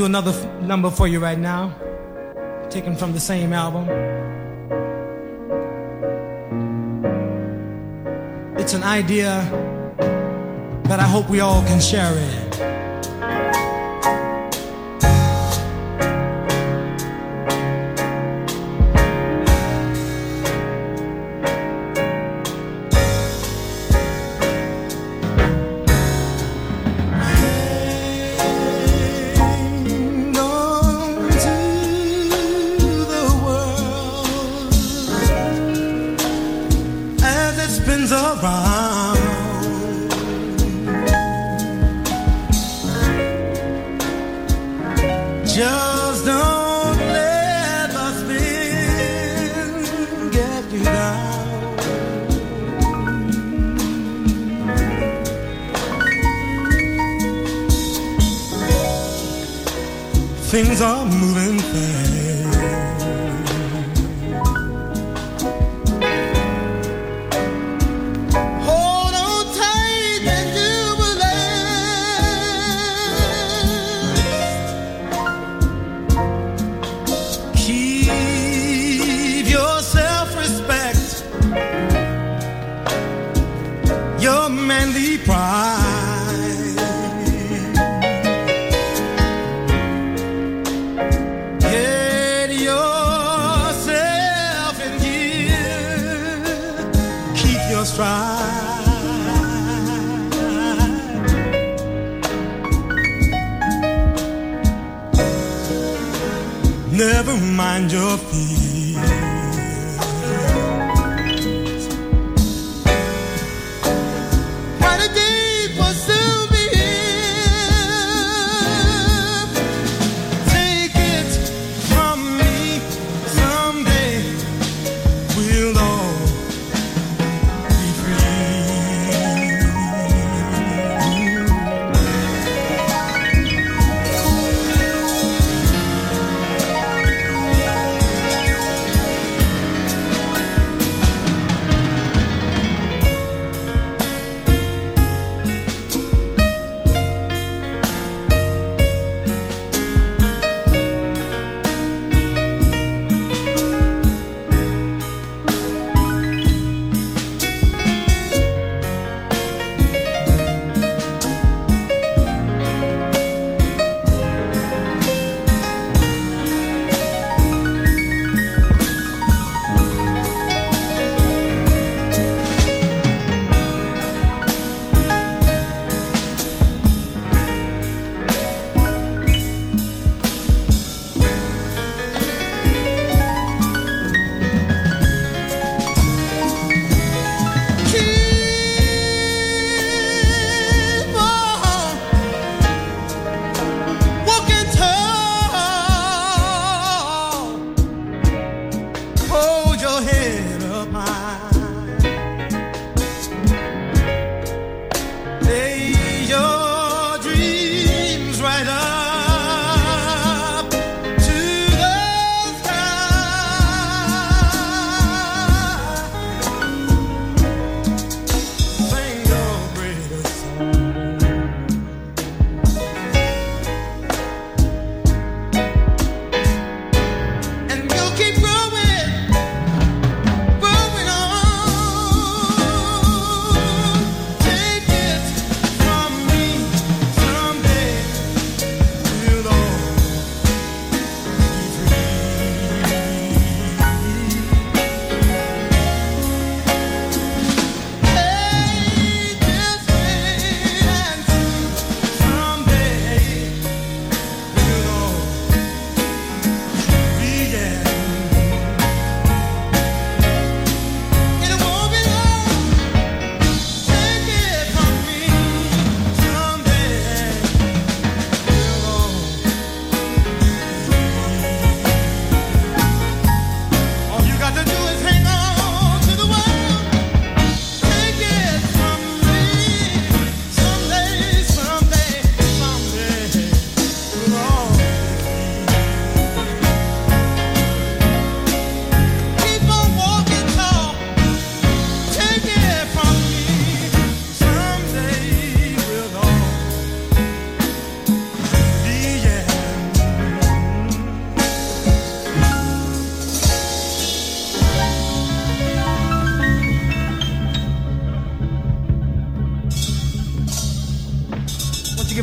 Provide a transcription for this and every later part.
Do another f- number for you right now, taken from the same album. It's an idea that I hope we all can share in.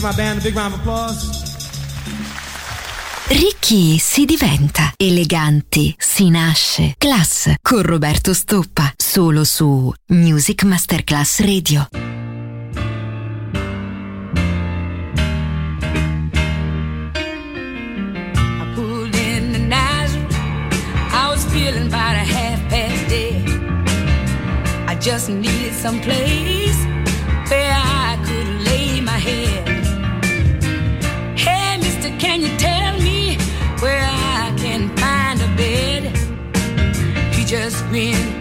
my band a big round of applause. Ricchi si diventa, eleganti si nasce. Class con Roberto Stoppa, solo su Music Masterclass Radio. I just needed some place just win.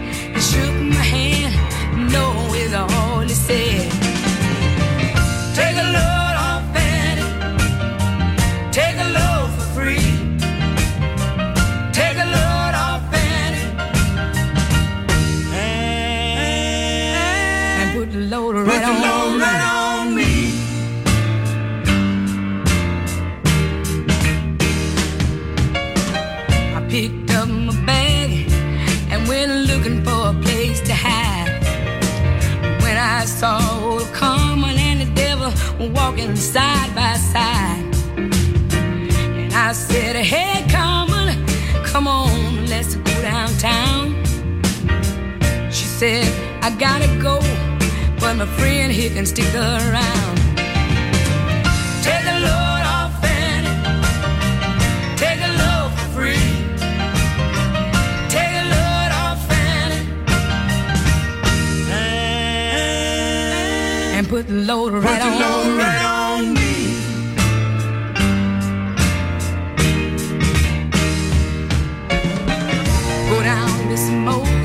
walking side by side. And I said, Hey, Carmen, come on, let's go downtown. She said, I gotta go, but my friend here can stick around. and put the load right, the on, load right on me. Go down this motor.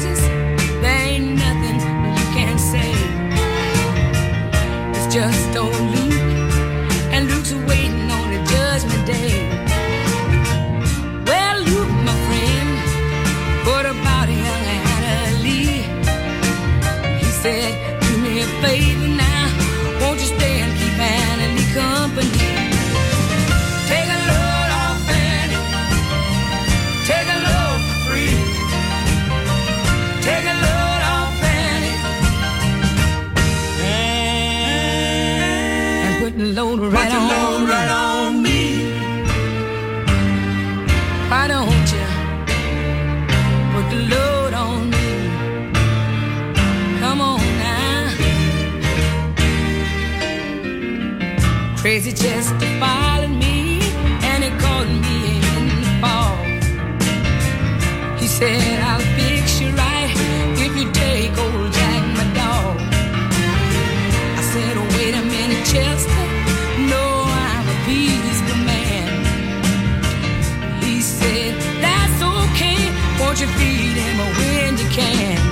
Just defiling me, and he called me in the fall. He said, I'll fix you right if you take old Jack, my dog. I said, oh, wait a minute, Chester. No, I'm a peaceful man. He said, that's okay. Won't you feed him when you can?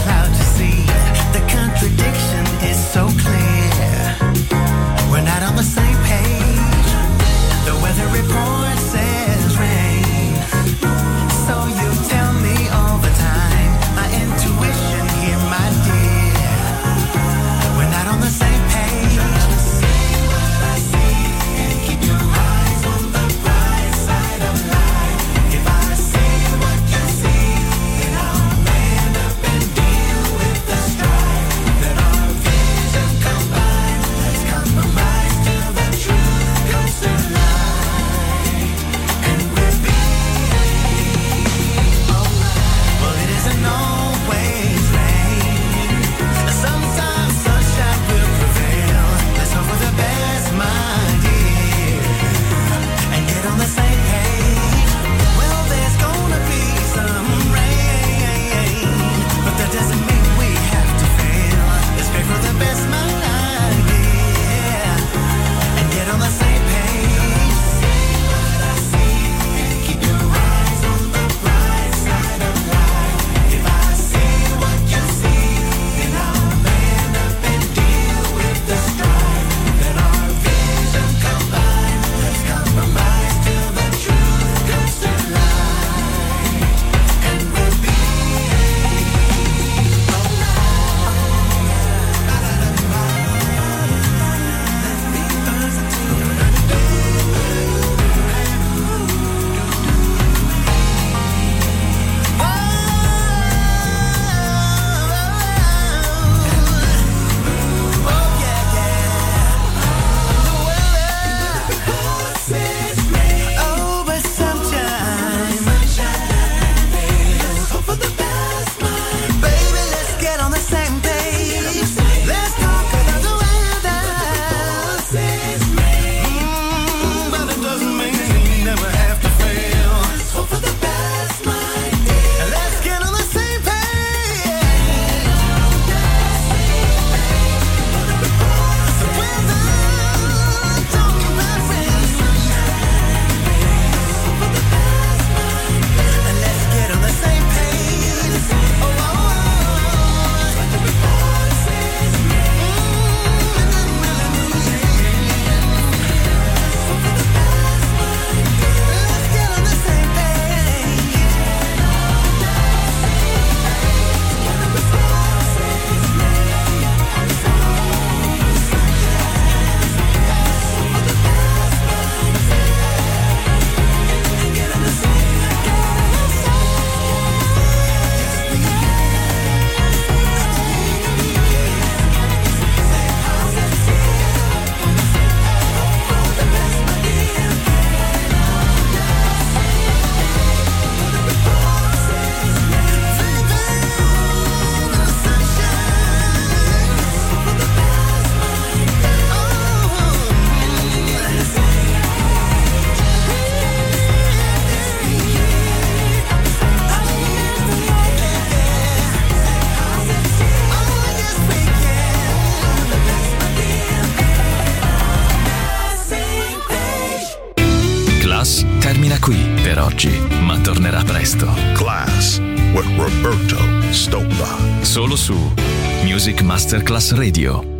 Masterclass Radio.